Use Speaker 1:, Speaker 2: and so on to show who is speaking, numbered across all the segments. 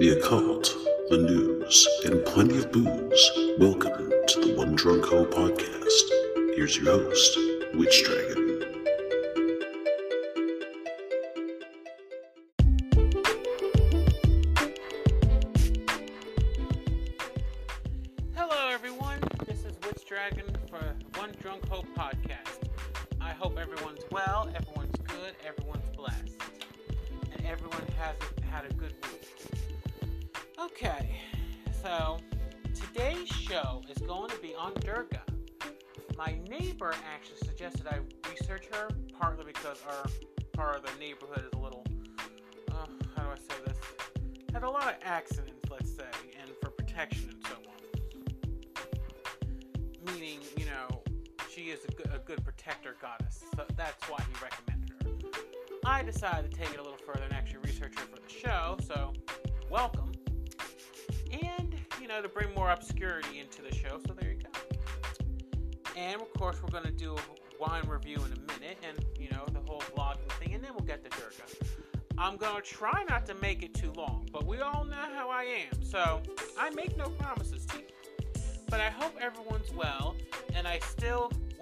Speaker 1: the occult, the news, and plenty of booze. Welcome to the One Drunk Ho podcast. Here's your host, Witch Dragon.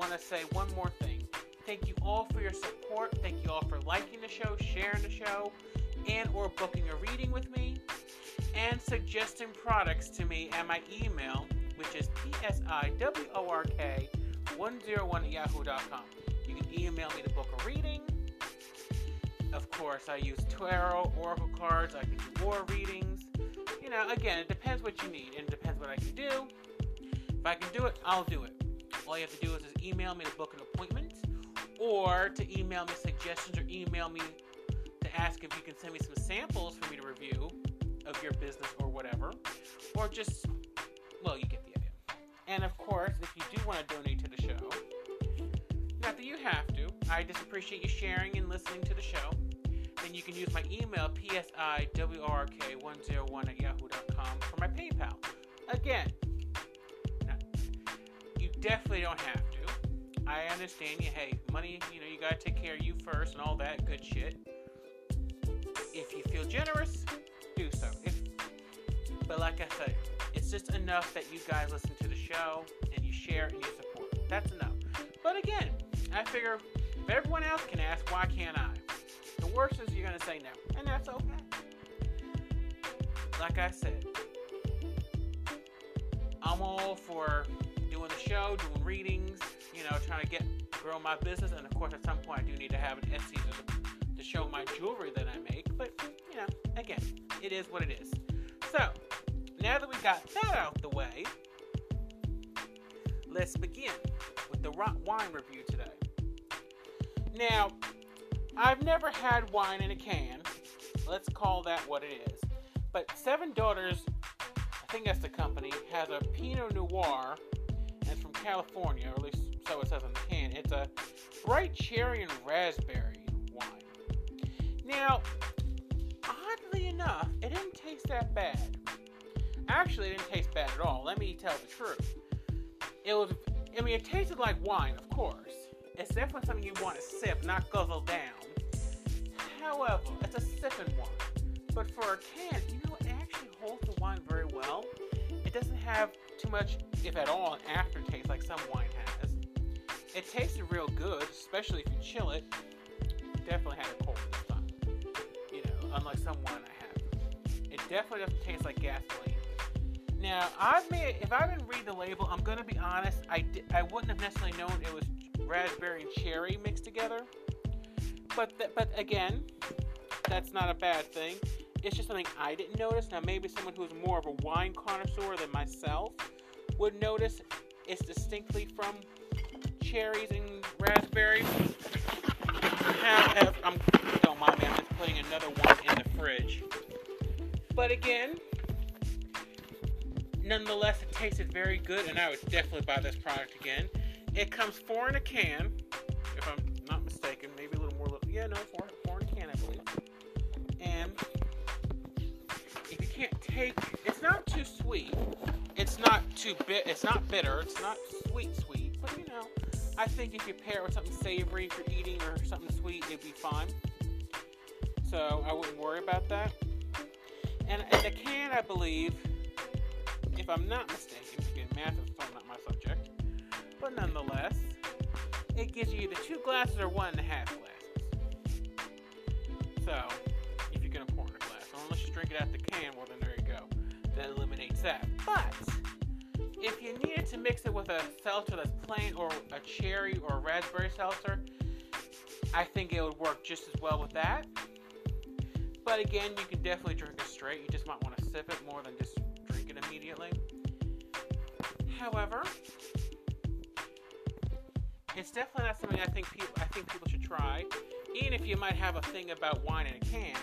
Speaker 2: Want to say one more thing. Thank you all for your support. Thank you all for liking the show, sharing the show, and or booking a reading with me, and suggesting products to me at my email, which is psiwork101 at yahoo.com. You can email me to book a reading. Of course, I use tarot, oracle cards. I can do war readings. You know, again, it depends what you need, and it depends what I can do. If I can do it, I'll do it. All you have to do is just email me to book an appointment, or to email me suggestions, or email me to ask if you can send me some samples for me to review of your business or whatever, or just, well, you get the idea. And of course, if you do want to donate to the show, not that you have to, I just appreciate you sharing and listening to the show. Then you can use my email, psiwork101 at yahoo.com, for my PayPal. Again, definitely don't have to. I understand you. Hey, money, you know, you gotta take care of you first and all that good shit. If you feel generous, do so. If, but like I said, it's just enough that you guys listen to the show and you share and you support. That's enough. But again, I figure if everyone else can ask, why can't I? The worst is you're gonna say no, and that's okay. Like I said, I'm all for doing the show, doing readings, you know, trying to get grow my business, and of course, at some point, I do need to have an Etsy to, to show my jewelry that I make. But you know, again, it is what it is. So now that we got that out the way, let's begin with the wine review today. Now, I've never had wine in a can. Let's call that what it is. But Seven Daughters, I think that's the company, has a Pinot Noir California, or at least so it says on the can. It's a bright cherry and raspberry wine. Now, oddly enough, it didn't taste that bad. Actually, it didn't taste bad at all. Let me tell the truth. It was, I mean, it tasted like wine, of course. It's definitely something you want to sip, not guzzle down. However, it's a sipping wine. But for a can, you know, it actually holds the wine very well. It doesn't have too much, if at all, aftertaste like some wine has. It tasted real good, especially if you chill it. Definitely had it cold this time. You know, unlike some wine I have. It definitely doesn't taste like gasoline. Now, I've made, if I didn't read the label, I'm gonna be honest. I di- I wouldn't have necessarily known it was raspberry and cherry mixed together. But th- but again, that's not a bad thing. It's just something I didn't notice. Now, maybe someone who's more of a wine connoisseur than myself would notice it's distinctly from cherries and raspberries. I'm, oh, don't mind me, I'm just putting another one in the fridge. But again, nonetheless, it tasted very good, and I would definitely buy this product again. It comes four in a can, if I'm not mistaken. Maybe a little more. Yeah, no, four, four can't it's not too sweet. It's not too bit. It's not bitter. It's not sweet, sweet. But you know, I think if you pair it with something savory for eating or something sweet, it'd be fine. So I wouldn't worry about that. And, and the can I believe, if I'm not mistaken, again, math is not my subject, but nonetheless, it gives you either two glasses or one and a half glasses. So, if you're gonna pour in a glass, unless you drink it out the can, well then there you go. That eliminates that. But if you needed to mix it with a seltzer that's plain or a cherry or a raspberry seltzer, I think it would work just as well with that. But again, you can definitely drink it straight. You just might want to sip it more than just drink it immediately. However, it's definitely not something I think people I think people should try. Even if you might have a thing about wine in a can,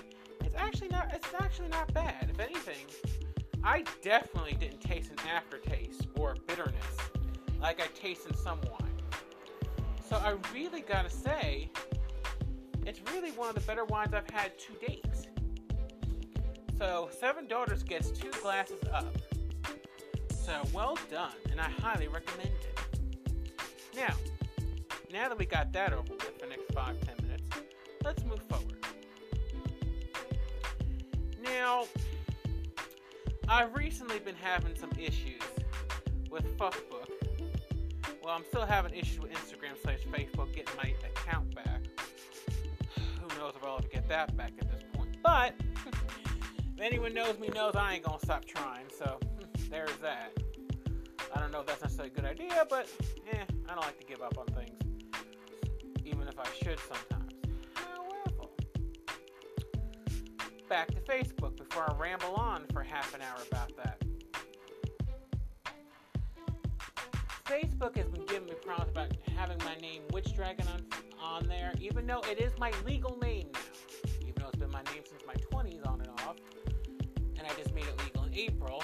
Speaker 2: it's actually not it's actually not bad. If anything, I definitely didn't taste an aftertaste or bitterness like I taste in some wine. So I really gotta say, it's really one of the better wines I've had to date. So Seven Daughters gets two glasses up. So well done, and I highly recommend it. Now, now that we got that over with for the next five, ten minutes, let's move forward. Now, I've recently been having some issues with Fuckbook. Well, I'm still having issues with Instagram slash Facebook getting my account back. Who knows if I'll ever get that back at this point. But, if anyone knows me knows I ain't gonna stop trying, so there's that. I don't know if that's necessarily a good idea, but eh, I don't like to give up on things. Even if I should sometimes. Back to Facebook before I ramble on for half an hour about that. Facebook has been giving me problems about having my name Witch Dragon on, on there, even though it is my legal name now. Even though it's been my name since my 20s on and off. And I just made it legal in April.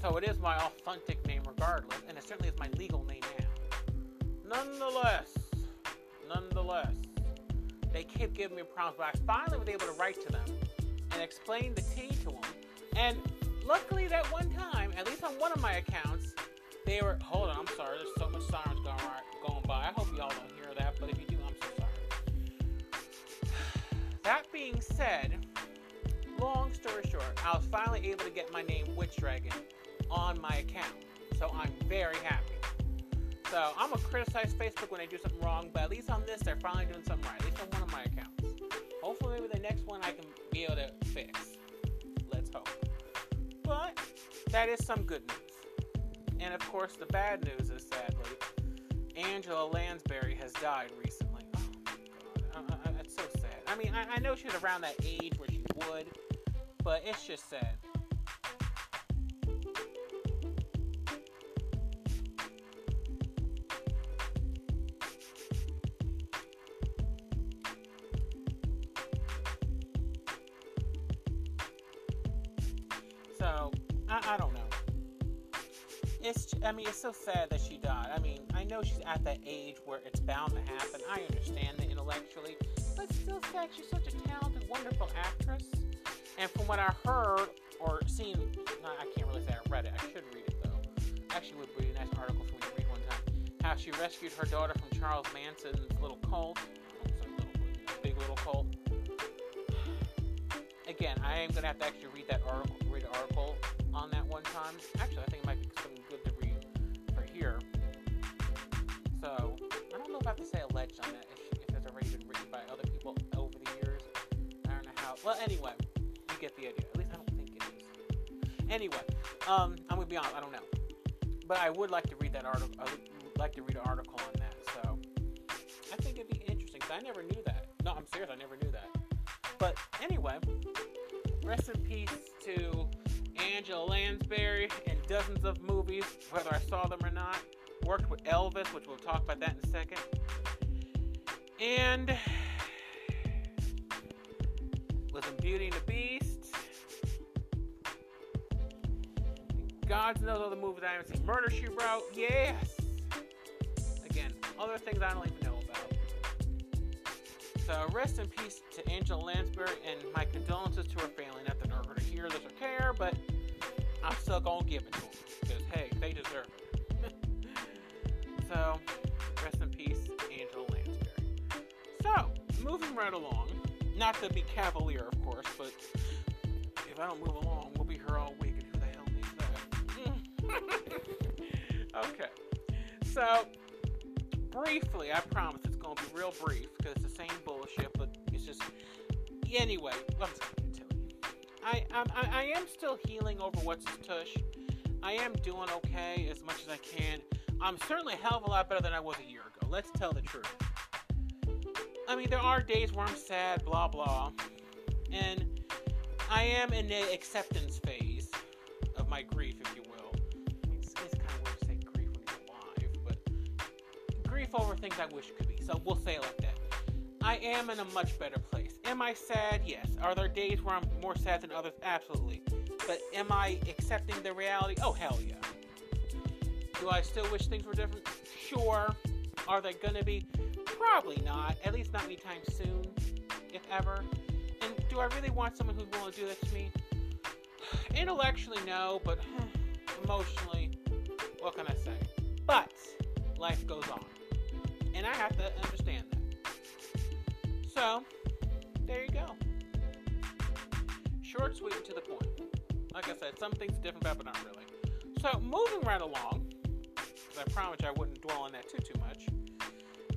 Speaker 2: So it is my authentic name regardless, and it certainly is my legal name now. Nonetheless, nonetheless, they keep giving me problems, but I finally was able to write to them and explain the tea to them. And luckily, that one time, at least on one of my accounts, they were. Hold on, I'm sorry. There's so much sirens going going by. I hope y'all don't hear that, but if you do, I'm so sorry. That being said, long story short, I was finally able to get my name Witch Dragon on my account, so I'm very happy. So I'm gonna criticize Facebook when they do something wrong, but at least on this, they're finally doing something right. At least on one of my accounts. Hopefully, maybe the next one I can be able to fix. Let's hope. But that is some good news. And of course, the bad news is sadly, Angela Lansbury has died recently. Oh my god, uh, uh, it's so sad. I mean, I, I know she was around that age where she would, but it's just sad. I, I don't know. It's, I mean, it's so sad that she died. I mean, I know she's at that age where it's bound to happen. I understand that intellectually, but still sad. She's such a talented, wonderful actress. And from what I heard or seen, no, I can't really say I read it. I should read it though. Actually, would be a nice article for me to read one time. How she rescued her daughter from Charles Manson's little cult. I won't say little, big little cult. Again, I am gonna have to actually read that article, read an article on that one time. Actually, I think it might be good to read for here. So I don't know if I have to say alleged on that if, if it's already been written by other people over the years. I don't know how. Well, anyway, you get the idea. At least I don't think it is. Anyway, um, I'm gonna be honest. I don't know, but I would like to read that article. I would like to read an article on that. So I think it'd be interesting because I never knew that. No, I'm serious. I never knew that. But anyway, rest in peace to Angela Lansbury in dozens of movies, whether I saw them or not. Worked with Elvis, which we'll talk about that in a second. And was in Beauty and the Beast. God knows other movies I haven't seen. Murder She Wrote, yes. Again, other things I don't even know about. So rest in peace to Angela Lansbury and my condolences to her family. Not that to hear this or care, but I'm still gonna give it to them because hey, they deserve it. so, rest in peace, Angela Lansbury. So, moving right along. Not to be cavalier, of course, but if I don't move along, we'll be here all week, and who the hell needs that? okay. So, briefly, I promise it's gonna be real brief because it's the same bullshit, but it's just. Anyway, I, I, I am still healing over what's tush. I am doing okay as much as I can. I'm certainly a hell of a lot better than I was a year ago. Let's tell the truth. I mean, there are days where I'm sad, blah, blah. And I am in the acceptance phase of my grief, if you will. It's, it's kind of weird to say grief when you're alive, but grief over things I wish could be. So we'll say it like that. I am in a much better place. Am I sad? Yes. Are there days where I'm more sad than others? Absolutely. But am I accepting the reality? Oh, hell yeah. Do I still wish things were different? Sure. Are they going to be? Probably not. At least not anytime soon, if ever. And do I really want someone who's willing to do that to me? Intellectually, no, but emotionally, what can I say? But life goes on. And I have to understand that. So, there you go. Short, sweet, and to the point. Like I said, some things are different but not really. So, moving right along, because I promised I wouldn't dwell on that too too much.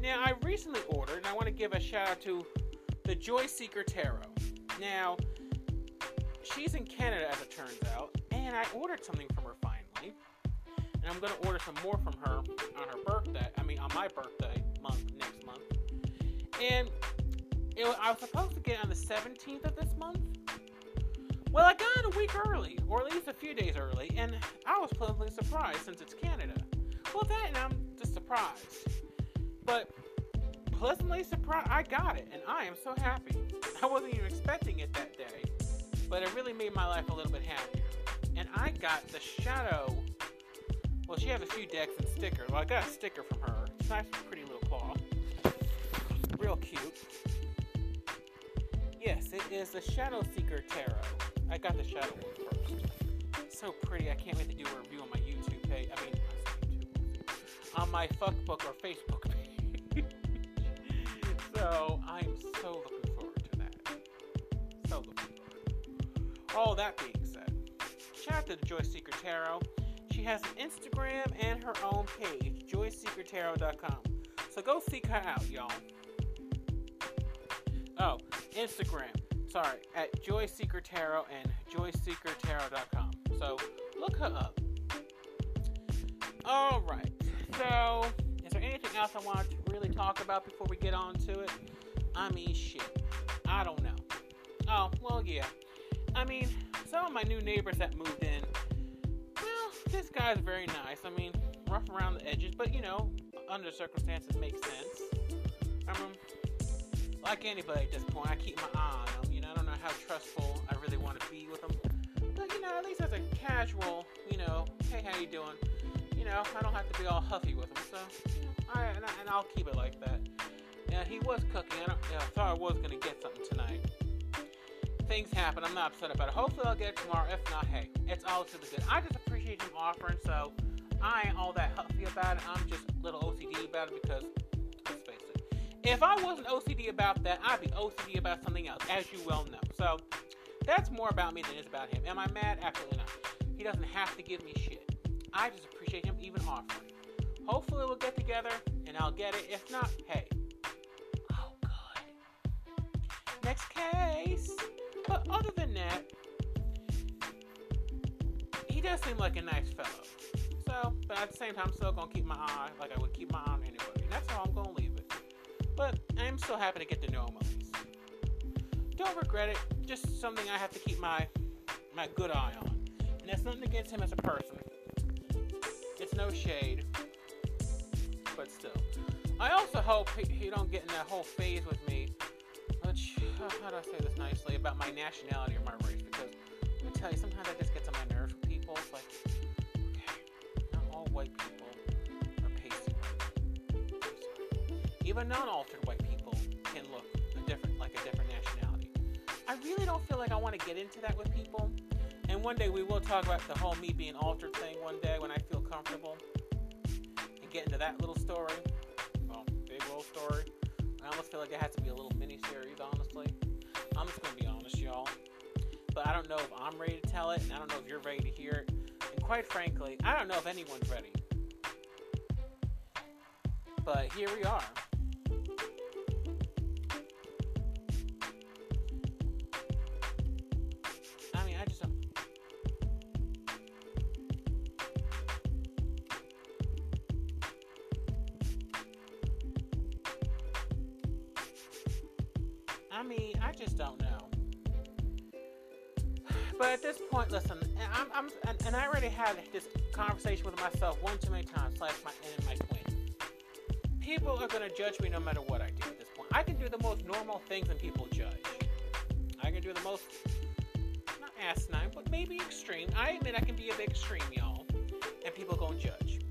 Speaker 2: Now, I recently ordered, and I want to give a shout out to the Joy Seeker Tarot. Now, she's in Canada, as it turns out, and I ordered something from her finally, and I'm going to order some more from her on her birthday. I mean, on my birthday month next month, and it, I was supposed to get on the 17th of this month well, I got it a week early, or at least a few days early, and I was pleasantly surprised since it's Canada. Well, that and I'm just surprised. But pleasantly surprised, I got it, and I am so happy. I wasn't even expecting it that day, but it really made my life a little bit happier. And I got the Shadow. Well, she has a few decks and stickers. Well, I got a sticker from her. It's nice, pretty little claw. Real cute. Yes, it is the Shadow Seeker Tarot. I got the shadow one first. so pretty. I can't wait to do a review on my YouTube page. I mean, on my fuckbook or Facebook page. so I'm so looking forward to that. So looking forward. All that being said, shout out to the Joy Seeker Tarot. She has an Instagram and her own page, joyseekertarot.com. So go seek her out, y'all. Oh, Instagram sorry, at Joy Seeker Tarot and joyseekertarot.com. So look her up. All right. So, is there anything else I want to really talk about before we get on to it? I mean, shit. I don't know. Oh, well, yeah. I mean, some of my new neighbors that moved in, well, this guy's very nice. I mean, rough around the edges, but you know, under circumstances makes sense. I mean, like anybody at this point, I keep my eye on them You know, I don't know how trustful I really want to be with them. But you know, at least as a casual, you know, hey, how you doing? You know, I don't have to be all huffy with them. So, you know, I, and, I, will keep it like that. Yeah, he was cooking. I, I thought I was gonna get something tonight. Things happen. I'm not upset about it. Hopefully, I'll get it tomorrow. If not, hey, it's all to the good. I just appreciate him offering. So, I ain't all that huffy about it. I'm just a little OCD about it because if I wasn't OCD about that, I'd be OCD about something else, as you well know. So that's more about me than it is about him. Am I mad? Absolutely not. He doesn't have to give me shit. I just appreciate him even offering. Hopefully we'll get together and I'll get it. If not, hey. Oh, good. Next case. But other than that, he does seem like a nice fellow. So, but at the same time, I'm still gonna keep my eye like I would keep my eye on anybody. And that's how I'm gonna leave. But I am still happy to get to know him at least. Don't regret it. Just something I have to keep my my good eye on. And that's nothing against him as a person. It's no shade. But still. I also hope he, he don't get in that whole phase with me. Which, how do I say this nicely? About my nationality or my race. Because, let me tell you, sometimes that just gets on my nerves with people. It's like, okay, not all white people even non-altered white people can look different, like a different nationality. I really don't feel like I want to get into that with people. And one day we will talk about the whole me being altered thing one day when I feel comfortable and get into that little story. Well, big little story. I almost feel like it has to be a little mini series, honestly. I'm just gonna be honest, y'all. But I don't know if I'm ready to tell it, and I don't know if you're ready to hear it. And quite frankly, I don't know if anyone's ready. But here we are. But at this point, listen, I'm, I'm and, and I already had this conversation with myself one too many times, slash my and my twin. People are gonna judge me no matter what I do at this point. I can do the most normal things and people judge. I can do the most not asinine, but maybe extreme. I admit I can be a bit extreme, y'all, and people gonna judge.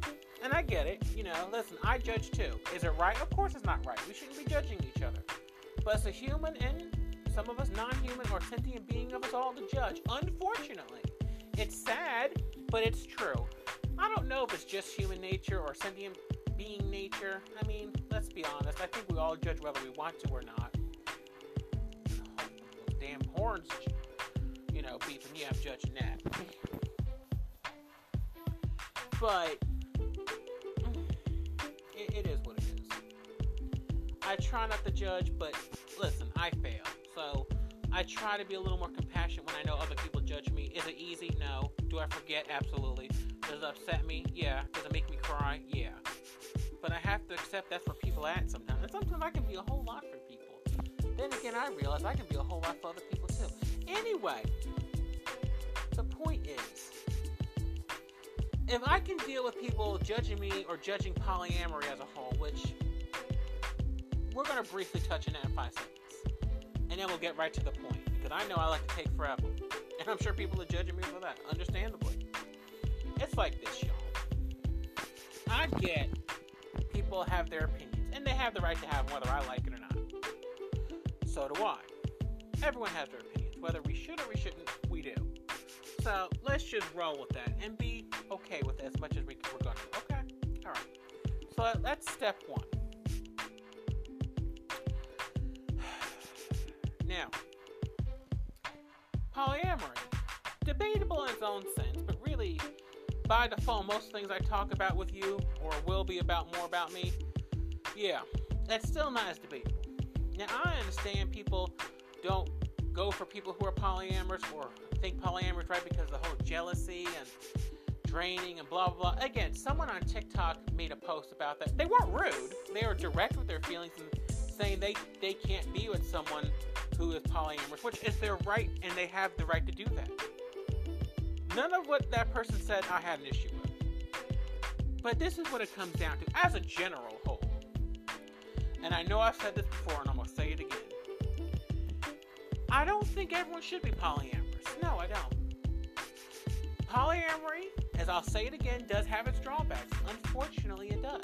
Speaker 2: And I get it, you know. Listen, I judge too. Is it right? Of course, it's not right. We shouldn't be judging each other. But as a human and some of us non-human or sentient being of us all to judge. Unfortunately, it's sad, but it's true. I don't know if it's just human nature or sentient being nature. I mean, let's be honest. I think we all judge whether we want to or not. Damn horns, you know, beeping. Yeah, I'm judging that. but it, it is what it is. I try not to judge, but listen, I fail. So I try to be a little more compassionate when I know other people judge me. Is it easy? No. Do I forget? Absolutely. Does it upset me? Yeah. Does it make me cry? Yeah. But I have to accept that's where people at sometimes. And sometimes I can be a whole lot for people. Then again, I realize I can be a whole lot for other people too. Anyway, the point is, if I can deal with people judging me or judging polyamory as a whole, which we're going to briefly touch on that in five seconds and then we'll get right to the point because I know I like to take forever, and I'm sure people are judging me for that, understandably. It's like this, y'all. I get people have their opinions, and they have the right to have them whether I like it or not. So do I. Everyone has their opinions, whether we should or we shouldn't, we do. So let's just roll with that and be okay with it as much as we, we're going to. Okay? All right. So that's step one. Now, polyamory, debatable in its own sense, but really, by default, most things I talk about with you or will be about more about me, yeah, that's still not as debatable. Now, I understand people don't go for people who are polyamorous or think polyamorous right because of the whole jealousy and draining and blah blah blah. Again, someone on TikTok made a post about that. They weren't rude. They were direct with their feelings and saying they they can't be with someone who is polyamorous, which is their right, and they have the right to do that. None of what that person said I had an issue with. But this is what it comes down to as a general whole. And I know I've said this before, and I'm going to say it again. I don't think everyone should be polyamorous. No, I don't. Polyamory, as I'll say it again, does have its drawbacks. Unfortunately, it does.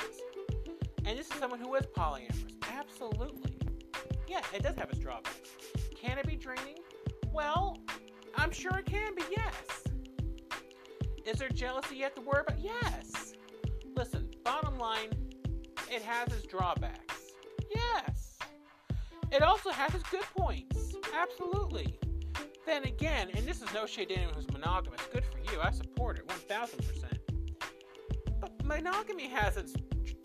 Speaker 2: And this is someone who is polyamorous. Absolutely. Yeah, it does have its drawbacks. Can it be draining? Well, I'm sure it can be, yes. Is there jealousy you have to worry about? Yes. Listen, bottom line, it has its drawbacks. Yes. It also has its good points. Absolutely. Then again, and this is no shade to anyone who's monogamous. Good for you. I support it 1000%. But monogamy has its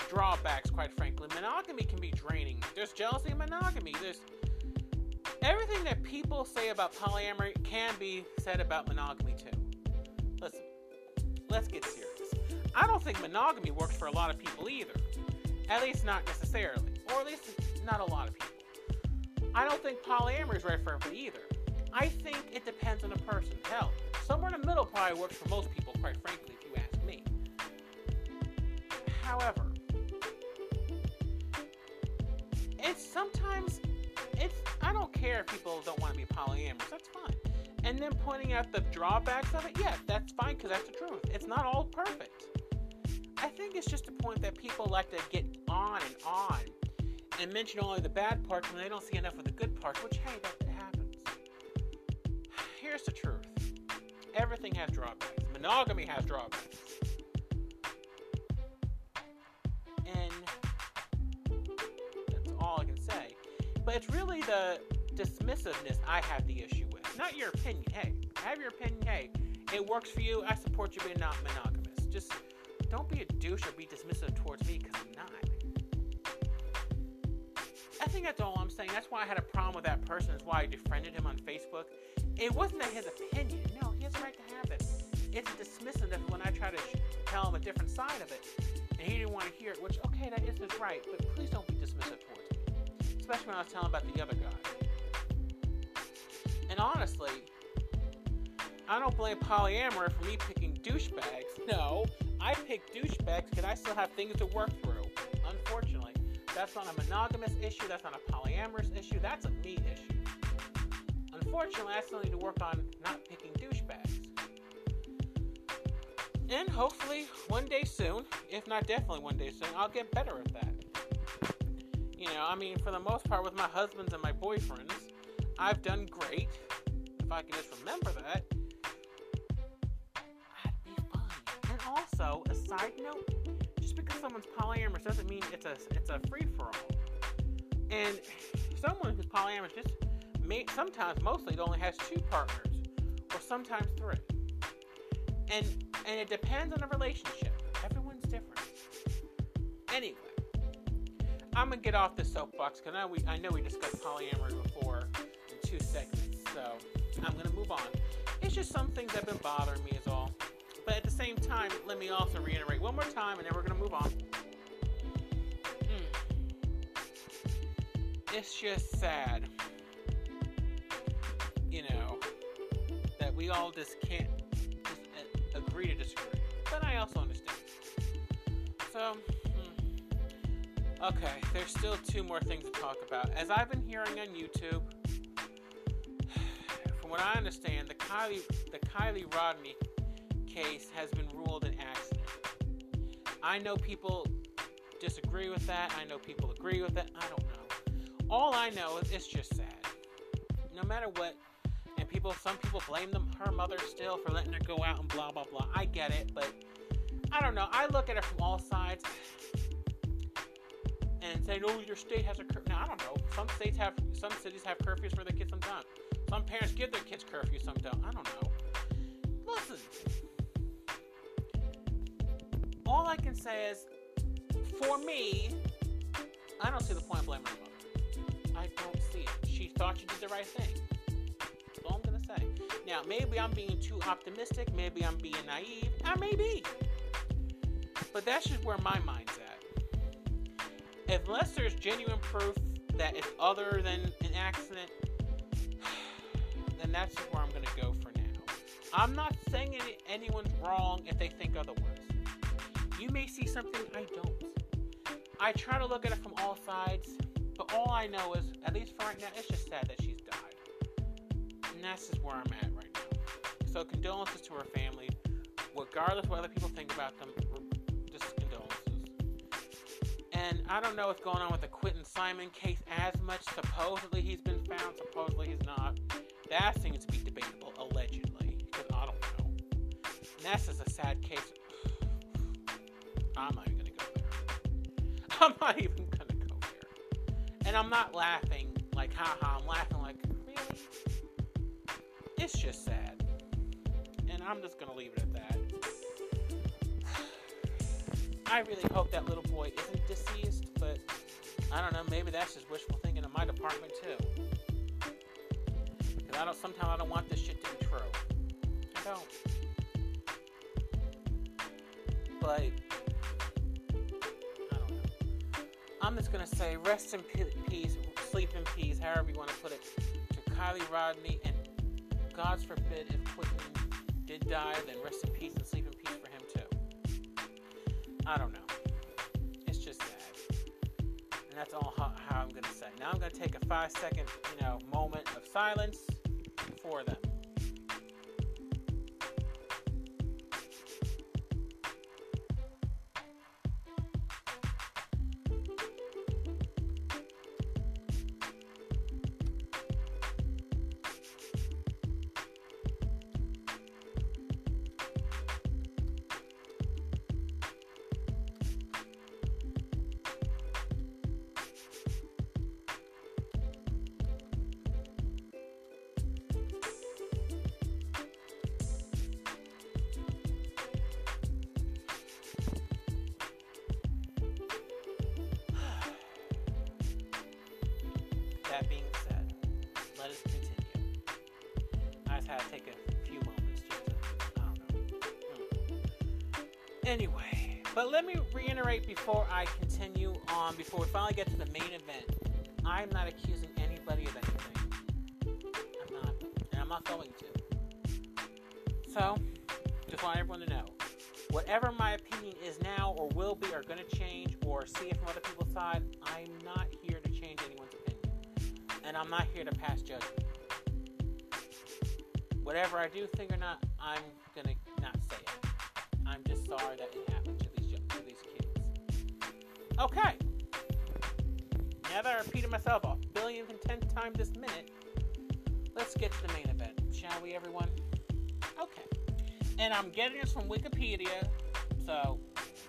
Speaker 2: drawbacks, quite frankly. Monogamy can be draining. There's jealousy in monogamy. There's everything that people say about polyamory can be said about monogamy too. Listen, let's get serious. I don't think monogamy works for a lot of people either. At least not necessarily, or at least not a lot of people. I don't think polyamory is right for everybody either. I think it depends on the person. Hell, somewhere in the middle probably works for most people, quite frankly, if you ask me. However, it's sometimes it's I don't care if people don't want to be polyamorous. That's fine. And then pointing out the drawbacks of it, yeah, that's fine because that's the truth. It's not all perfect. I think it's just a point that people like to get on and on and mention only the bad parts when they don't see enough of the good parts, which, hey, that happens. Here's the truth everything has drawbacks, monogamy has drawbacks. It's really the dismissiveness I have the issue with, not your opinion. Hey, have your opinion. Hey, it works for you. I support you being not monogamous. Just don't be a douche or be dismissive towards me because I'm not. I think that's all I'm saying. That's why I had a problem with that person. That's why I defriended him on Facebook. It wasn't that his opinion. No, he has a right to have it. It's dismissive when I try to tell him a different side of it, and he didn't want to hear it. Which, okay, that is his right, but please don't be dismissive towards me. Especially when I was telling about the other guy. And honestly, I don't blame polyamory for me picking douchebags. No, I pick douchebags because I still have things to work through. Unfortunately, that's not a monogamous issue. That's not a polyamorous issue. That's a me issue. Unfortunately, I still need to work on not picking douchebags. And hopefully, one day soon, if not definitely one day soon, I'll get better at that. You know, I mean, for the most part, with my husbands and my boyfriends, I've done great. If I can just remember that, that'd be fun. And also, a side note, just because someone's polyamorous doesn't mean it's a it's a free for all. And someone who's polyamorous just may, sometimes, mostly, it only has two partners, or sometimes three. And and it depends on the relationship. Everyone's different. Anyway, I'm gonna get off the soapbox because I, I know we discussed polyamory before in two segments, so I'm gonna move on. It's just some things that have been bothering me, is all. But at the same time, let me also reiterate one more time, and then we're gonna move on. Hmm. It's just sad, you know, that we all just can't agree to disagree. But I also understand. So. Okay, there's still two more things to talk about. As I've been hearing on YouTube, from what I understand, the Kiely the Kiely Rodni case has been ruled an accident. I know people disagree with that. I know people agree with that. I don't know. All I know is it's just sad. No matter what and people, some people blame them, her mother still for letting her go out and blah blah blah. I get it, but I don't know. I look at it from all sides and say, "Oh, your state has a curfew." Now I don't know. Some states have, some cities have curfews for their kids. Some don't. Some parents give their kids curfews. Some don't. I don't know. Listen, all I can say is, for me, I don't see the point of blaming her mother. I don't see it. She thought she did the right thing. That's all I'm gonna say. Now, maybe I'm being too optimistic, maybe I'm being naive, I may be. But that's just where my mind's at. Unless there's genuine proof that it's other than an accident, then that's where I'm going to go for now. I'm not saying any, anyone's wrong if they think otherwise. You may see something I don't. I try to look at it from all sides, but all I know is, at least for right now, it's just sad that she's died. And that's just where I'm at right now. so condolences to her family, regardless of what other people think about them. And I don't know what's going on with the Quinton Simon case as much. Supposedly he's been found. Supposedly he's not. That seems to be debatable, allegedly. Because I don't know. That's just a sad case. I'm not even gonna go there. I'm not even gonna go there. And I'm not laughing like haha. I'm laughing like really. It's just sad. And I'm just gonna leave it at that. I really hope that little boy isn't deceased, but I don't know. Maybe that's just wishful thinking in my department too. Because I don't. Sometimes I don't want this shit to be true. I don't. But I don't know. I'm just gonna say rest in peace, sleep in peace, however you want to put it, to Kiely Rodni, and God's forbid if Quinton did die, then rest in peace and sleep I don't know. It's just sad. And that's all how, how I'm going to say. Now I'm going to take a five second, you know, moment of silence for them. Take a few moments just to, I. Hmm. Anyway, but let me reiterate before I continue on, before we finally get to the main event. I'm not accusing anybody of anything. I'm not, and I'm not going to. So, just want everyone to know whatever my opinion is now or will be or going to change or see it from other people's side, I'm not here to change anyone's opinion. And I'm not here to pass judgment. Whatever I do think or not, I'm to not say it. I'm just sorry that it happened to these, to these kids. Okay. Now that I repeated myself a billion and ten times this minute, let's get to the main event, shall we, everyone? Okay. And I'm getting this from Wikipedia, so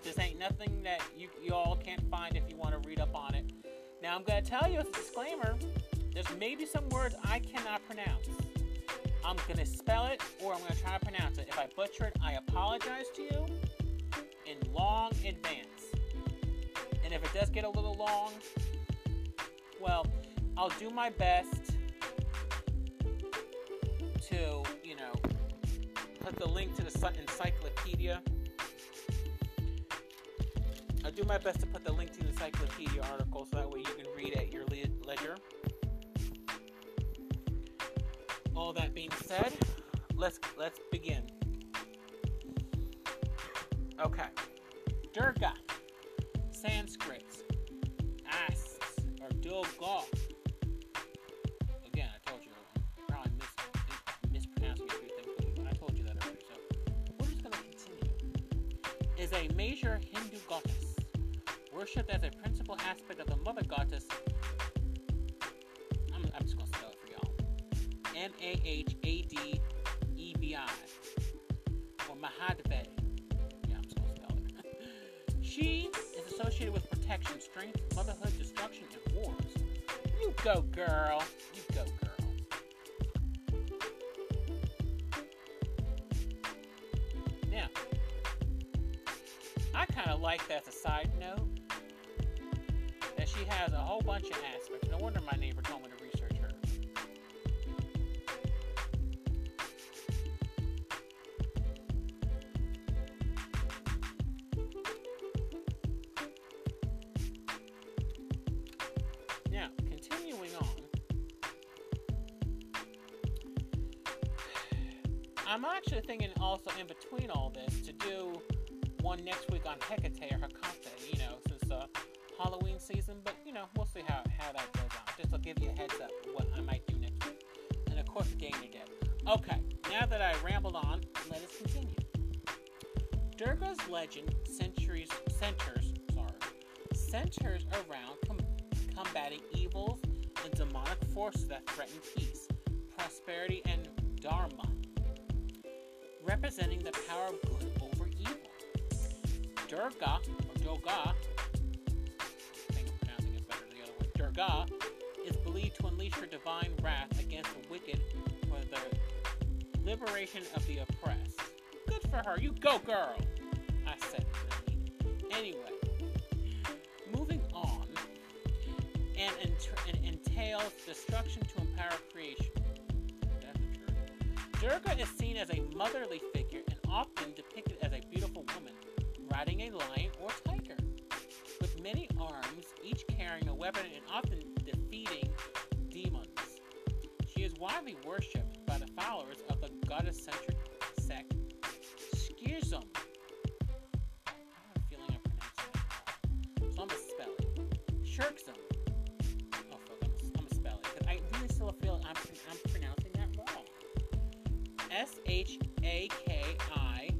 Speaker 2: this ain't nothing that you, you all can't find if you want to read up on it. Now, I'm going to tell you as a disclaimer there's maybe some words I cannot pronounce. I'm going to spell it or I'm going to try to pronounce it. If I butcher it, I apologize to you in long advance. And if it does get a little long, well, I'll do my best to, you know, put the link to the encyclopedia. I'll do my best to put the link to the encyclopedia article so that way you can read at your leisure. All that being said, let's let's begin. Okay. Durga, Sanskrit, asks, or Durga. Again, I told you, I'm probably mis- mispronouncing everything, but I told you that already, so we're just to continue. Is a major Hindu goddess, worshipped as a principal aspect of the mother goddess. M A H A D E B I, or Mahadeve. Yeah, I'm going to spell it. she is associated with protection, strength, motherhood, destruction, and wars. You go, girl. You go, girl. Now, I kind of like that as a side note that she has a whole bunch of aspects. No wonder my neighbor told me to on Hecate go, girl. I said. Anyway, moving on, and, ent- and entails destruction to empower creation. Durga is seen as a motherly figure and often depicted as a beautiful woman riding a lion or tiger, with many arms, each carrying a weapon and often defeating demons. She is widely worshipped by the followers of the goddess-centric sect Schism. I have a feeling I'm pronouncing that wrong. So I'm gonna spell it. Oh fuck, I'm, gonna spell it because I really still feel I'm, I'm pronouncing that wrong. S H A K I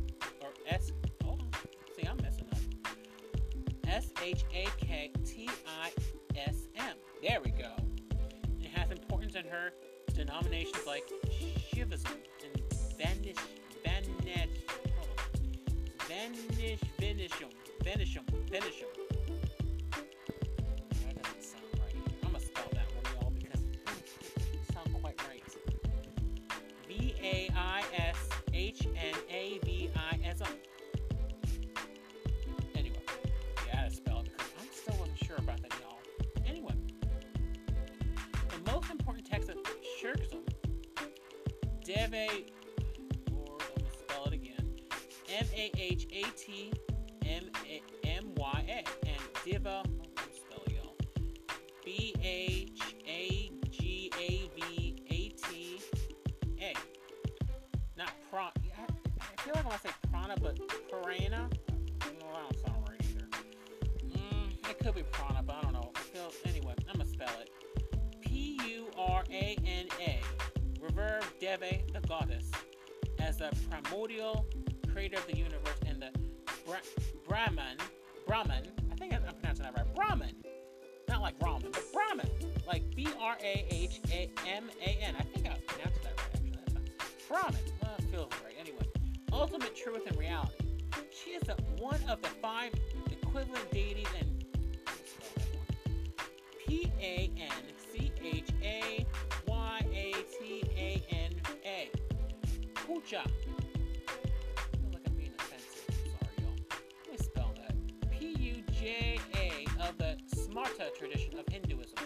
Speaker 2: or S. On. See, I'm messing up. S H A K T I S M. There we go. It has importance in her denominations like Shivism and Finish, vanish him, vanish him, vanish him. That doesn't sound right. I'm gonna spell that one, y'all, because it doesn't sound quite right. V A I S H N A V I S O. Anyway, yeah, I had to spell it because I still unsure about that, y'all. Anyway, the most important text of Shirkism, Deve a H A T M M Y A. And Diva. B H A G A V A T A. Not prawn. I feel like I want to say prana, but piranha. No, I don't sound right either. Mm, it could be prana, but I don't know. I feel anyway. I'm gonna spell it. P U R A N A. Revere Deve, the goddess, as a primordial creator of the universe and the Bra- Brahman. Brahman. I think I'm pronouncing that right. Brahman. Not like Brahman, but Brahman. Like B R A H A M A N. I think I pronounced that right, actually. Brahman. Well, it feels right. Anyway, ultimate truth and reality. She is the, one of the five equivalent deities and P A N C H A Y A T A N A. Puja. U J A of the Smarta tradition of Hinduism,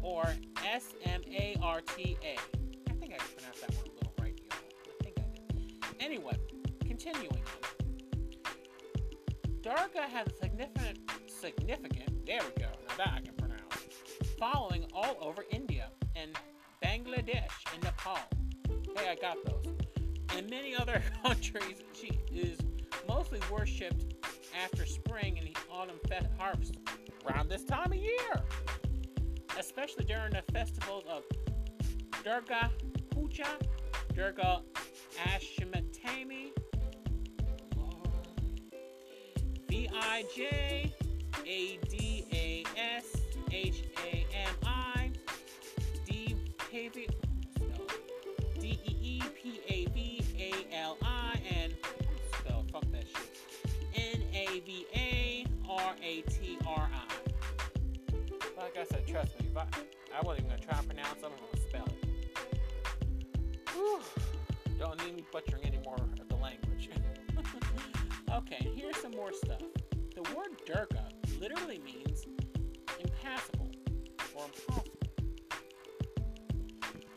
Speaker 2: or S M A R T A. I think I pronounced that one a little right, y'all. I think I did. Anyway, continuing on. Durga has a significant, significant, there we go, now that I can pronounce, following all over India and Bangladesh and Nepal. Hey, I got those. And many other countries, she is mostly worshipped after spring and the autumn fe- harvest around this time of year, especially during the festivals of Durga Puja, Durga Ashmatami, V I J A D A S H A M I D P V D E E P A A V A R A T R I. Like I said, trust me, if I, wasn't even gonna try and pronounce it, I'm gonna spell it. Whew. Don't need me butchering any more of the language. okay, here's some more stuff. The word Durga literally means impassable or impossible.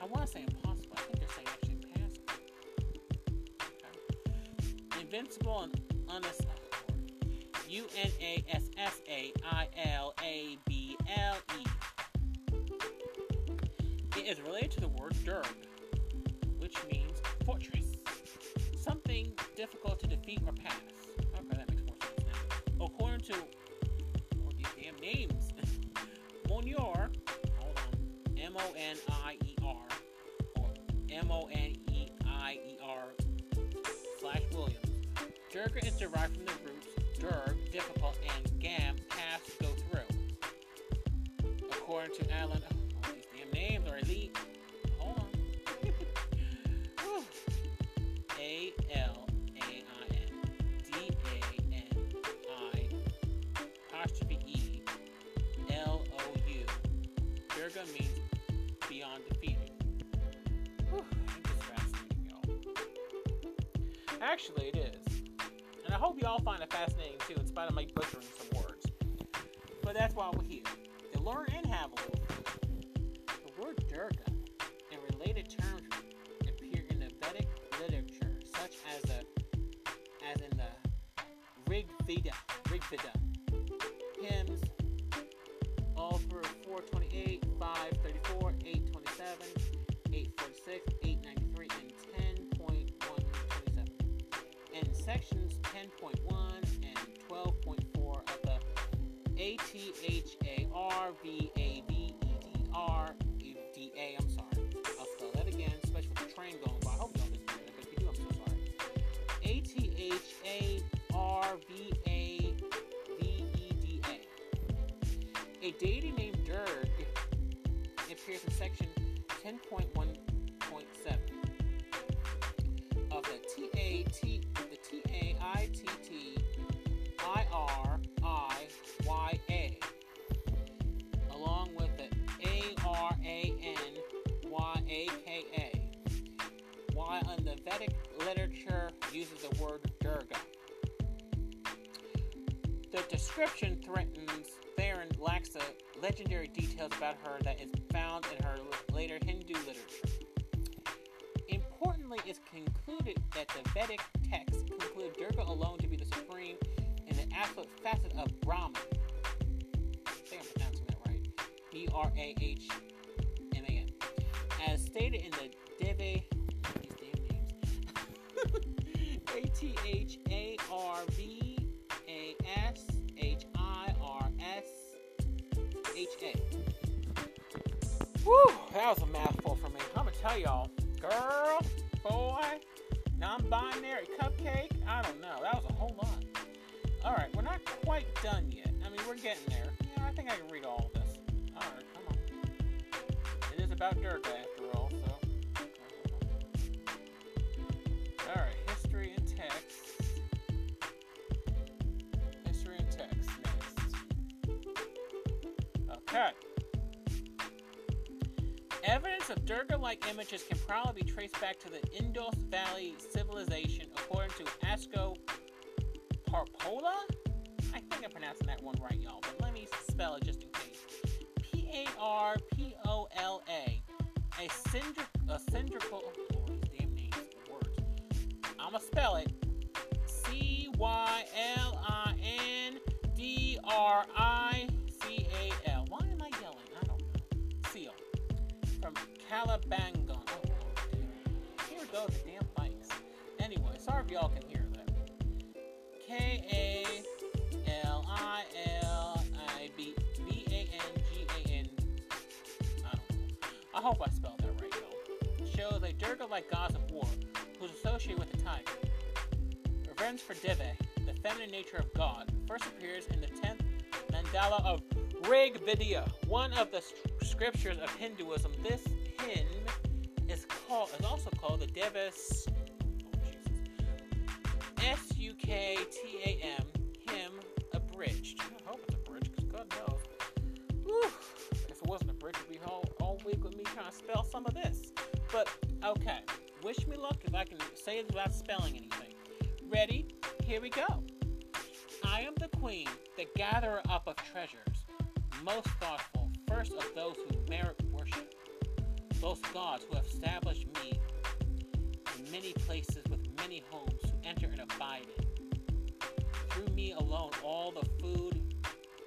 Speaker 2: I want to say impossible. I think they're saying actually impassable. Okay. Invincible and unassailable. U N A S S A I L A B L E. It is related to the word Durg, which means fortress. Something difficult to defeat or pass. Okay, that makes more sense now. According to all these damn names, Monier, hold on, M O N I E R, or M O N E I E R slash Williams. Durga is derived from the roots Durg, difficult, and Gam, pass, go through. According to Alan, oh, these damn names are elite. Hold on. A L A I N D A N I apostrophe E L O U. Durga means beyond defeated. Whew. Actually, it is. I hope you all find it fascinating too, in spite of my butchering some words. But that's why we're here. To learn and have a little fun. The word Durga and related terms appear in the Vedic literature, such as the as in the Rig Veda, Rig Veda, hymns, all for 428, 534, 827, ATHARVAVEDR DA, I'm sorry. I'll spell that again, especially with the train going by. I hope y'all didn't hear that, but if you do, I'm so sorry. A T H A R V A V E D A. A deity named Durg appears in section 10.1.7 of the T A T the T A I T T I R In the Vedic literature uses the word Durga. The description threatens Theron lacks the legendary details about her that is found in her later Hindu literature. Importantly, it's concluded that the Vedic texts conclude Durga alone to be the supreme and the absolute facet of Brahman. I think I'm pronouncing that right. B R A H M A N. As stated in the Deve. A T H A R V A S H I R S H A. Whew, that was a mouthful for me. I'm gonna tell y'all, girl, boy, non-binary cupcake. I don't know. That was a whole lot. All right, we're not quite done yet. I mean, we're getting there. Yeah, I think I can read all of this. All right, come on. It is about Durga after. All Evidence of Durga-like images can probably be traced back to the Indus Valley civilization, according to Asko Parpola. I think I'm pronouncing that one right, y'all, but let me spell it just in case. P A cylindrical. Oh, these damn names, words. I'm gonna spell it. C Y Oh, Here go the damn bikes. Anyway, sorry if y'all can hear that. K A L I L I B B A N G A N. I hope I spelled that right, y'all. Shows a Durga like gods of war who's associated with the tiger. Revenge for Deve, the feminine nature of God, first appears in the 10th mandala of Rig Vidya, one of the scriptures of Hinduism. This hymn is called is also called the Deva's oh, S U K T A M hymn abridged. I hope it's abridged because God knows. Whew. If it wasn't abridged, it'd be all, all week with me trying to spell some of this. But okay, wish me luck if I can say it without spelling anything. Ready? Here we go. I am the queen, the gatherer up of treasures, most thoughtful, first of those who merit worship, those gods who have established me in many places with many homes to enter and abide in. Through me alone, all the food,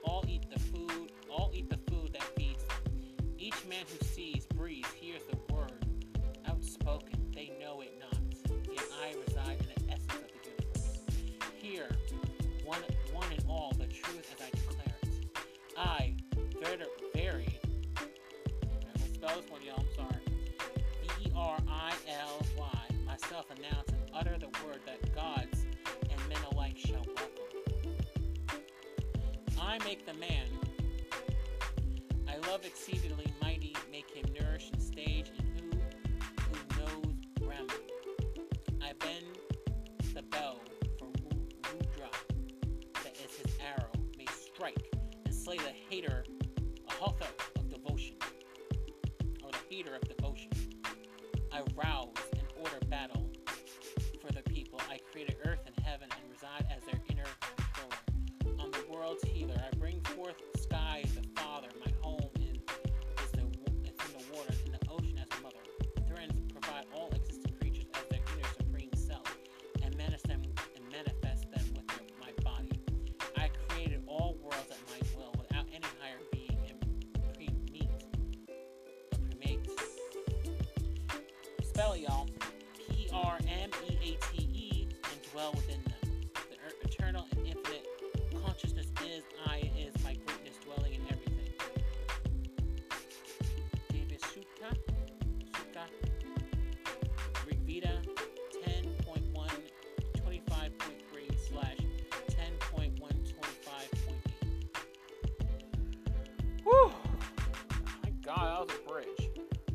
Speaker 2: all eat the food, all eat the food that feeds them. Each man who sees, breathes, hears the word outspoken, they know it not. Yet I reside in the essence of the universe. Here, one, one and all, the truth as I declare it. I, I'm gonna spell this one, y'all, R I L Y, myself announce and utter the word that gods and men alike shall welcome. I make the man. I love exceedingly mighty, make him nourish and stage, and who who knows Brahman. I bend the bow for Ru- Rudra, that is his arrow, may strike and slay the hater, a hotha of devotion, or the hater of devotion. I rouse and order battle for the people. I created earth and heaven and reside as their inner controller. I'm the world's healer. I bring forth sky as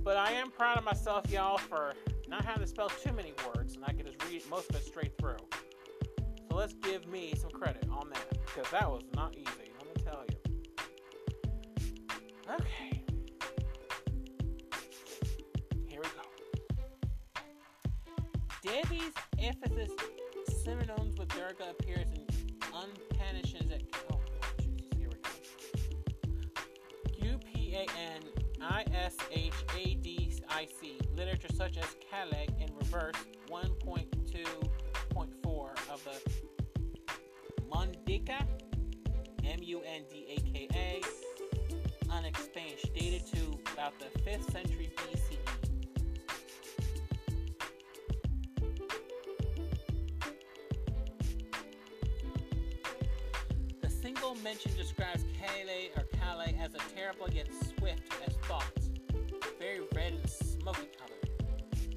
Speaker 2: But I am proud of myself, y'all, for not having to spell too many words, and I can just read most of it straight through. So let's give me some credit on that, because that was not easy, let me tell you. Okay. Here we go. Devi's Ephesus synonyms with Durga appears in unpanishes at oh Jesus, here we go. U P A N I S H A D IC, literature such as Kale in reverse 1.2.4 of the Mundaka, M U N D A K A, unexpunged, dated to about the 5th century BCE. Single mention describes Kale or Kale as a terrible yet swift as thoughts, very red and smoky colored,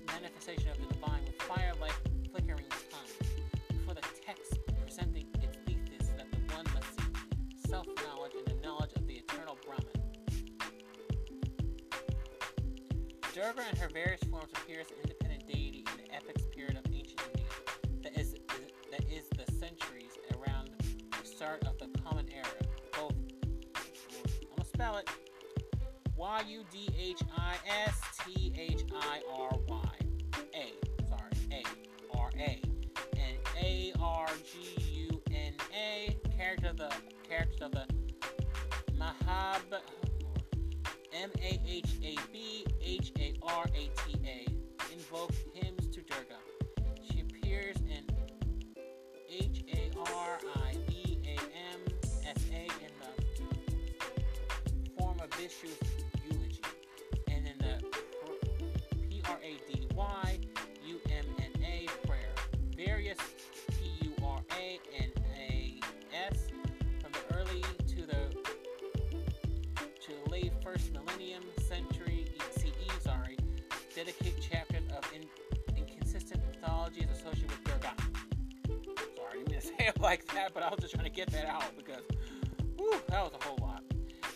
Speaker 2: manifestation of the divine with fire-like flickering tongue. For the text presenting its thesis that the one must seek self-knowledge and the knowledge of the eternal Brahman. Durga in her various forms appears as independent deity in the epics period of ancient India. That is, that is the centuries start of the Common Era. Both, I'm gonna spell it. Y U D H I S T H I R Y. A. Sorry, A. R A. And A R G U N A. Character of the character of the Mahab. M A H A B H A R A T A. Invoke hymns to Durga. She appears in H A R I S A in the form of Vishnu's eulogy, and in the P R A D Y U M N A prayer. Various P U R A and A S from the early to the to the late first millennium century CE, sorry, dedicate chapters of in, inconsistent mythologies associated with Durga. Sorry, I didn't mean to say it like that, but I was just trying to get that out because, whew, that was a whole lot.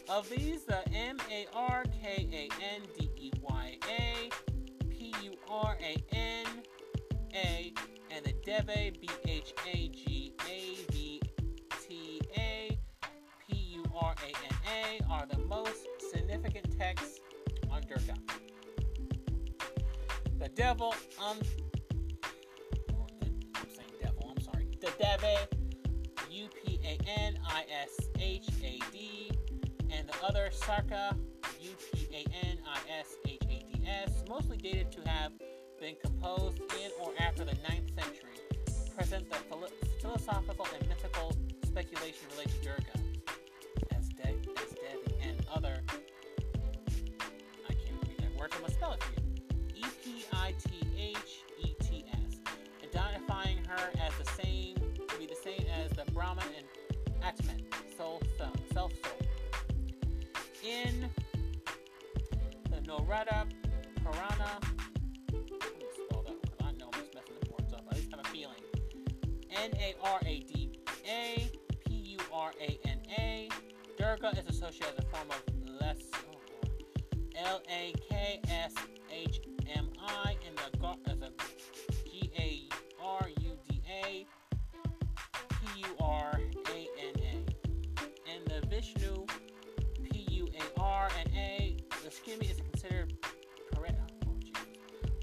Speaker 2: Of these, the M A R K A N D E Y A, P U R A N A, and the Deve B H A G A V T A P U R A N A are the most significant texts on Durga. The devil, um, the, I'm saying devil, I'm sorry. The Deve, A N I S H A D, and the other Sarka, U P A N I S H A D S, mostly dated to have been composed in or after the 9th century, present the philo- philosophical and mythical speculation related to Durga as, De- as Devi and other. I can't read that word, so I'm gonna spell it for you. E P I T H E T S, identifying her as the same to be the same as the Brahman and Atman, soul, self, um, self soul. In the Narada Purana, spell that because I know I'm just messing the words up. I just have a feeling. N A R A D A P U R A N A. Durga is associated as a form of less. Oh, L A K S H M I in the as a G A R U D A P U R A N A. And the Vishnu P U A R N A. The Skimmy is considered correct. Oh,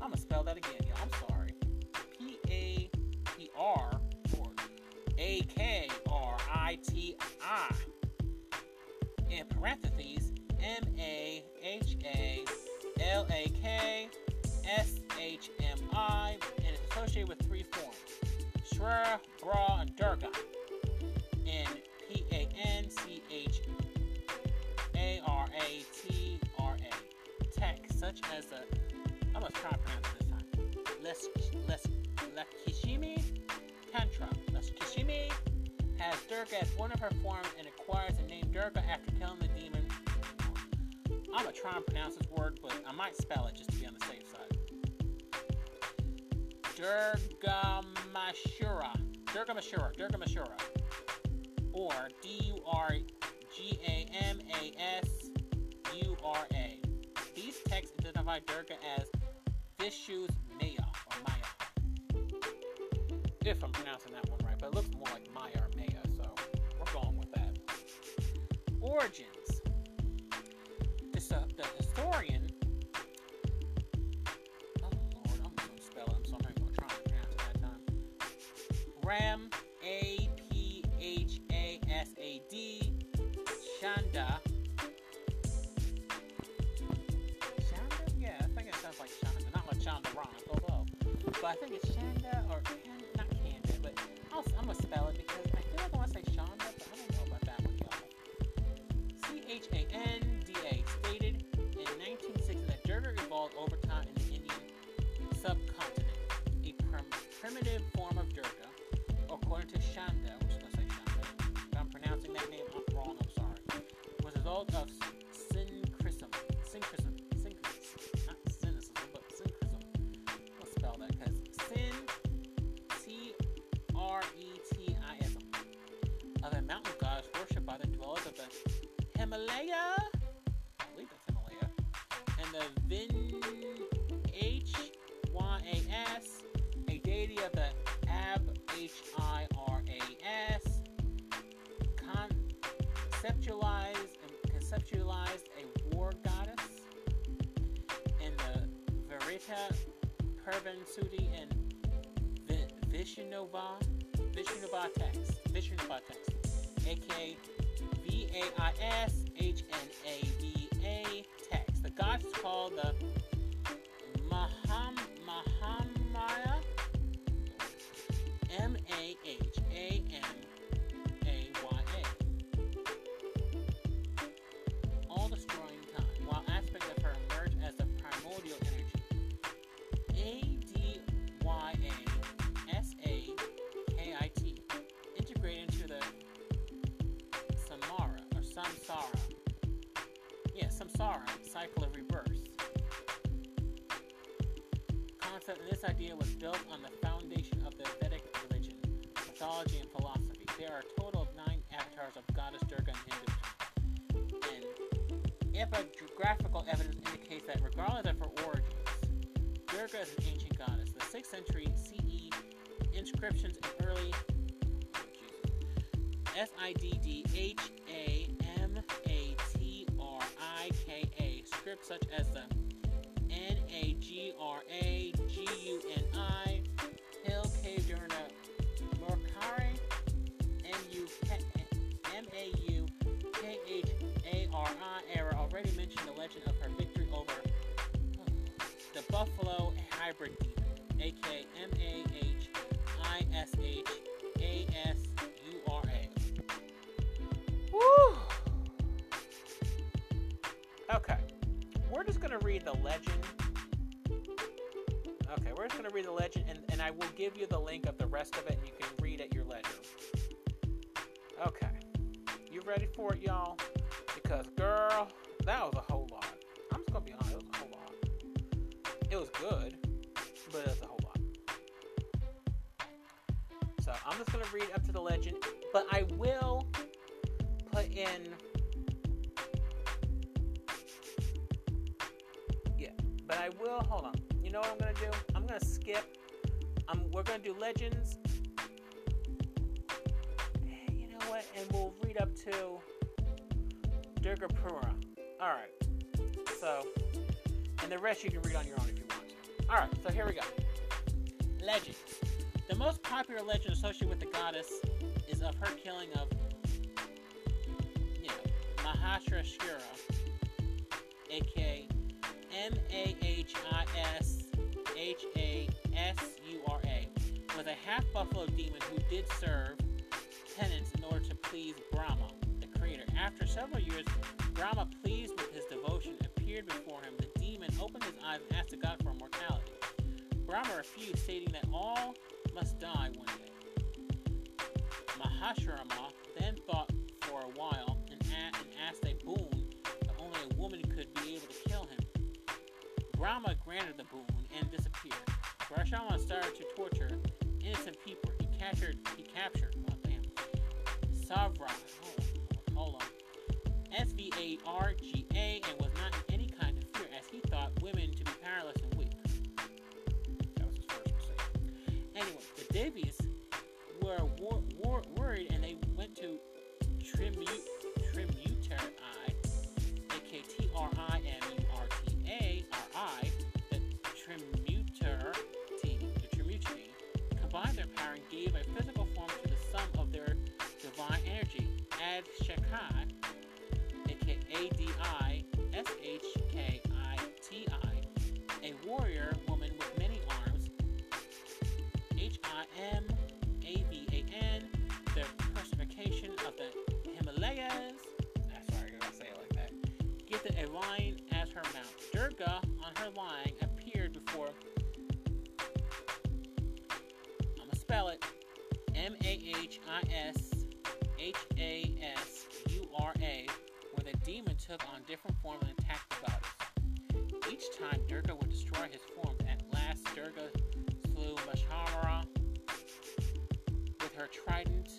Speaker 2: I'm gonna spell that again, y'all. I'm sorry. P A P R or A K R I T I. In parentheses, M A H A L A K S H M I, and is associated with three forms Bra, and Durga. In P A N C H A R A T R A. Text such as the, I'm gonna try to pronounce this time. Les, Les, Lakshmi Tantra. Lakshmi has Durga as one of her forms and acquires the name Durga after killing the demon. I'm gonna try and pronounce this word, but I might spell it just to be on the safe side. Durgamashura. Durgamashura. Durgamashura. Or D U R G A M A S U R A. These texts identify Durga as Vishu's Maya or Maya. If I'm pronouncing that one right, but it looks more like Maya or Maya, so we're going with that. Origins. Uh, the historian. Ram A P H A S A D Shanda. Shanda? Yeah, I think it sounds like Shanda. Not like Shonda Rhimes, although. But I think it's Shanda or Purvansudi and Vi- Vishnova Vishnova Samsara, cycle of rebirth. Concept this idea was built on the foundation of the Vedic religion, mythology, and philosophy. There are a total of nine avatars of Goddess Durga in Hinduism. And epigraphical evidence indicates that regardless of her origins, Durga is an ancient goddess. The 6th century CE inscriptions in early oh, S I D D H A M A T R I K A scripts such as the N A G R A G U N I Hill Cave during the Murkari M U M A U K H A R I era already mentioned the legend of her victory over the Buffalo Hybrid Demon, aka M just gonna read the legend. Okay, we're just gonna read the legend, and, and I will give you the link of the rest of it, and you can read at your leisure. Okay, you ready for it, y'all? Because, girl, that was a whole lot. I'm just gonna be honest, it was a whole lot. It was good, but it was a whole lot. So I'm just gonna read up to the legend, but I will put in. But I will. Hold on. You know what I'm gonna do? I'm gonna skip. I'm. We're gonna do legends. You know what? And we'll read up to Durga Pura. All right. So, and the rest you can read on your own if you want to. All right. So here we go. Legends. The most popular legend associated with the goddess is of her killing of, you know, Mahashashura, aka M A H I S H A S U R A, was a half buffalo demon who did serve penance in order to please Brahma, the creator. After several years, Brahma, pleased with his devotion, appeared before him. The demon opened his eyes and asked the god for immortality. Brahma refused, stating that all must die one day. Mahasharama then thought for a while and asked a boon that only a woman could be able to kill him. Brahma granted the boon and disappeared. Mahasharama started to torture innocent people. He captured, he captured, oh damn, Savra, oh, hold on, S-V-A-R-G-A, and was not in any kind of fear as he thought women to be powerless and weak. That was his first mistake. Anyway, the Devis were wor- wor- worried and they went to Trimute, Trimuter I, I, the Tremuter the Tremutri, combined their power and gave a physical form to the sum of their divine energy, Ad Shekai, aka A-D-I, S-H-K-I-T-I, a warrior woman with many arms, H-I-M-A-B-A-N, the personification of the Himalayas, that's why I gotta say it like that, give the Orion her mount. Durga, on her lying, appeared before. I'm gonna spell it M A H I S H A S U R A, where the demon took on different forms and attacked the goddess. Each time Durga would destroy his form, at last Durga slew Mashamara with her trident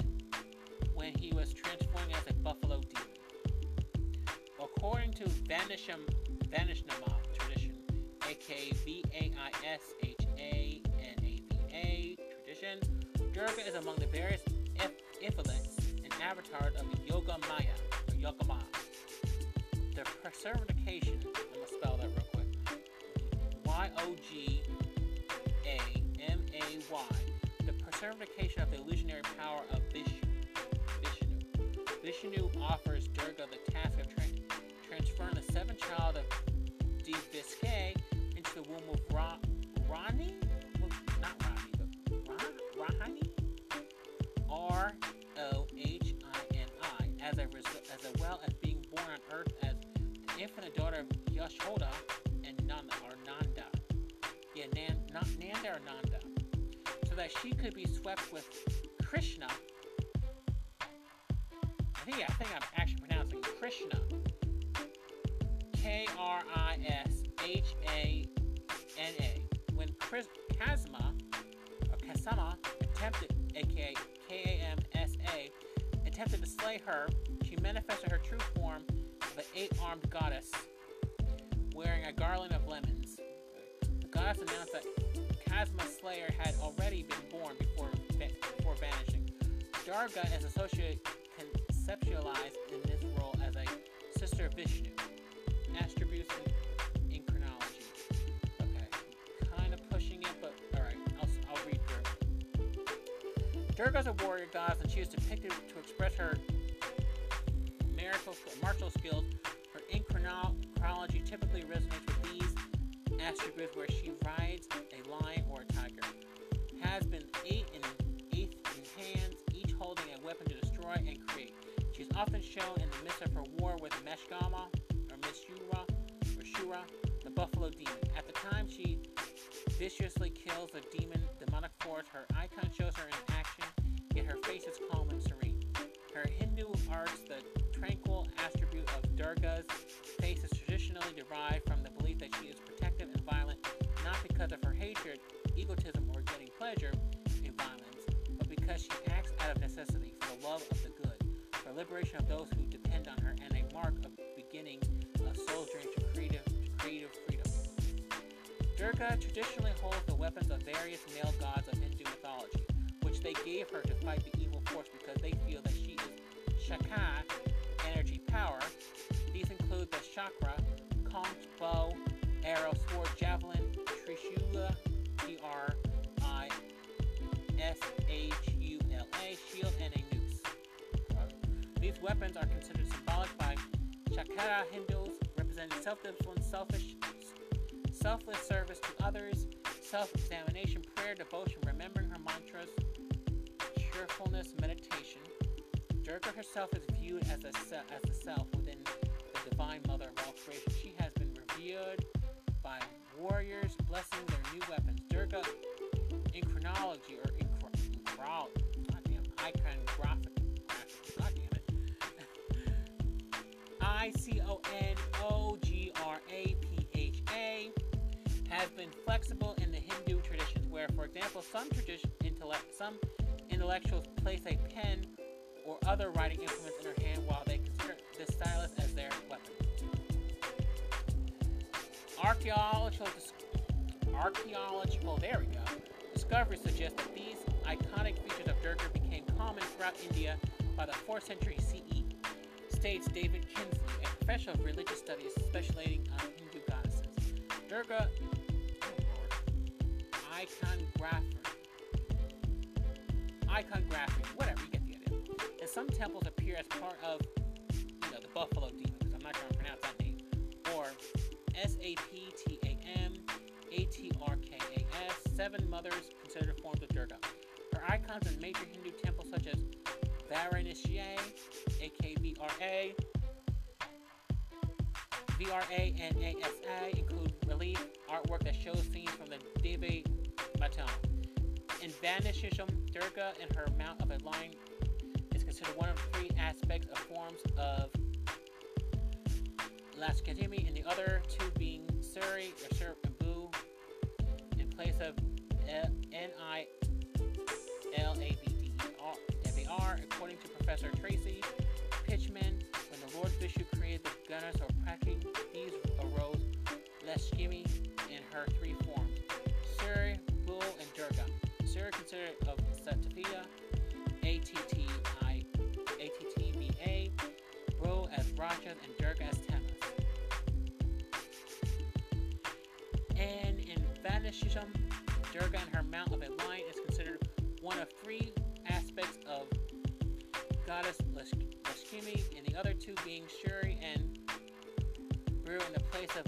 Speaker 2: when he was transforming as a buffalo demon. According to Vanisham, Vanishnama tradition, aka V A I S H A N A V A tradition, Durga is among the various Iphilis and avatars of the Yoga Maya or Yoga Maya. The personification, I'm gonna spell that real quick. Y O G A M A Y. The personification of the illusionary power of Vishnu. Vishnu. Vishnu offers Durga the task of transferring the seventh child of Deviske into the womb of Ra- Rani? Well, not Rani, but Ra- Rahani? R O H I N I, as a res- as well as being born on earth as the infinite daughter of Yashoda and Nanda or Nanda. Yeah, Nan, not Nanda or Nanda. So that she could be swept with Krishna. I think I think I'm actually pronouncing Krishna. K R I S H A N A. When Chris Kazma or Kasama attempted, aka K A M S A, attempted to slay her, she manifested her true form of an eight-armed goddess wearing a garland of lemons. The goddess announced that Kazma's slayer had already been born before before vanishing. Durga is associated conceptualized in this role as a sister of Vishnu. Attributes in, in chronology. Okay, kind of pushing it, but all right, I'll, I'll read through. A warrior goddess, and she is depicted to express her martial skills. Her in chronology typically resonates with these attributes, where she rides a lion or a tiger. Has been eight in eighth in hands, each holding a weapon to destroy and create. She is often shown in the midst of her war with Meshgama or Mishura or Shura, the buffalo demon. At the time she viciously kills a demon demonic force, her icon shows her in action, yet her face is calm and serene. Her Hindu arts, the tranquil attribute of Durga's face is traditionally derived from the belief that she is protective and violent, not because of her hatred, egotism, or getting pleasure in violence, but because she acts out of necessity for the love of the good, for liberation of those who depend on her, and a mark of beginning soul's to creative, creative freedom. Durga traditionally holds the weapons of various male gods of Hindu mythology, which they gave her to fight the evil force because they feel that she is Shaka, energy power. These include the chakra, conch, bow, arrow, sword, javelin, trishula, T R I S H U L A, shield, and a noose. These weapons are considered symbolic by Shakara Hindus, self-discipline, selfish, selfless service to others, self-examination, prayer, devotion, remembering her mantras, cheerfulness, meditation. Durga herself is viewed as, a se- as the self within the divine mother of all creation. She has been revered by warriors, blessing their new weapons. Durga, in chronology or in chronology, goddamn, iconographic, I C O N O G R A P H A has been flexible in the Hindu traditions, where, for example, some tradition intellect some intellectuals place a pen or other writing implements in their hand while they consider the stylus as their weapon. Archaeological, archaeological, there we go. Discoveries suggest that these iconic features of Durga became common throughout India by the 4th century CE. States David Kinsley, a professor of religious studies specializing on Hindu goddesses. Durga, iconography, iconography, whatever, you get the idea. And some temples appear as part of, you know, the buffalo demon, because I'm not going to pronounce that name, or S A P T A M A T R K A S, seven mothers considered forms of Durga. Her icons in major Hindu temples such as Varanasi, AKVRA, VRA VRA and ASA include relief artwork that shows scenes from the Devi Matam. In Vanishisham, Durga and her mount of a lion is considered one of three aspects of forms of Laskatimi, and the other two being Suri or and Boo in place of N I L A B Professor Tracy Pintchman, when the Lord Vishnu created the Ganas or Praki, these arose Leskimi in her three forms Suri, Bull, and Durga. Suri considered of Satvia, A T T I A T T V A, Bro as Rajas, and Durga as Tamas. And in Vanishisham, Durga and her mount of a lion is goddess Lakshmi, and the other two being Shuri and Brew in the place of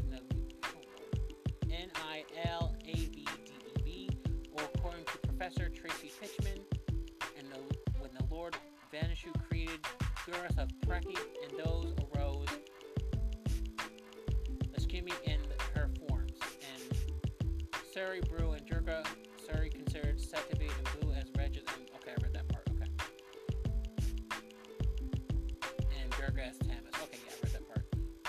Speaker 2: N I L A B D E B, or according to Professor Tracy Pintchman, and the, when the Lord Vanishu created Guras of Praki, and those arose Lakshmi in her forms, and Suri, Brew, and Durga,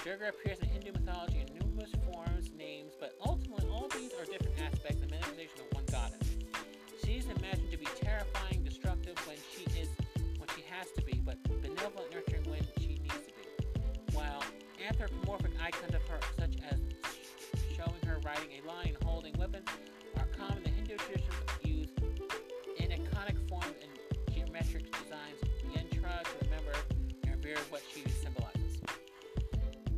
Speaker 2: Durga appears in Hindu mythology in numerous forms, names, but ultimately all these are different aspects of manifestation of one goddess. She is imagined to be terrifying, destructive when she is when she has to be, but benevolent, nurturing when she needs to be. While anthropomorphic icons of her, such as showing her riding a lion holding weapons, are common in Hindu traditions used in iconic forms and geometric designs. Yen try to remember and revere what.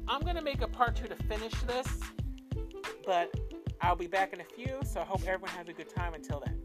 Speaker 2: I'm gonna make a part two to finish this, but I'll be back in a few, so I hope everyone has a good time until then.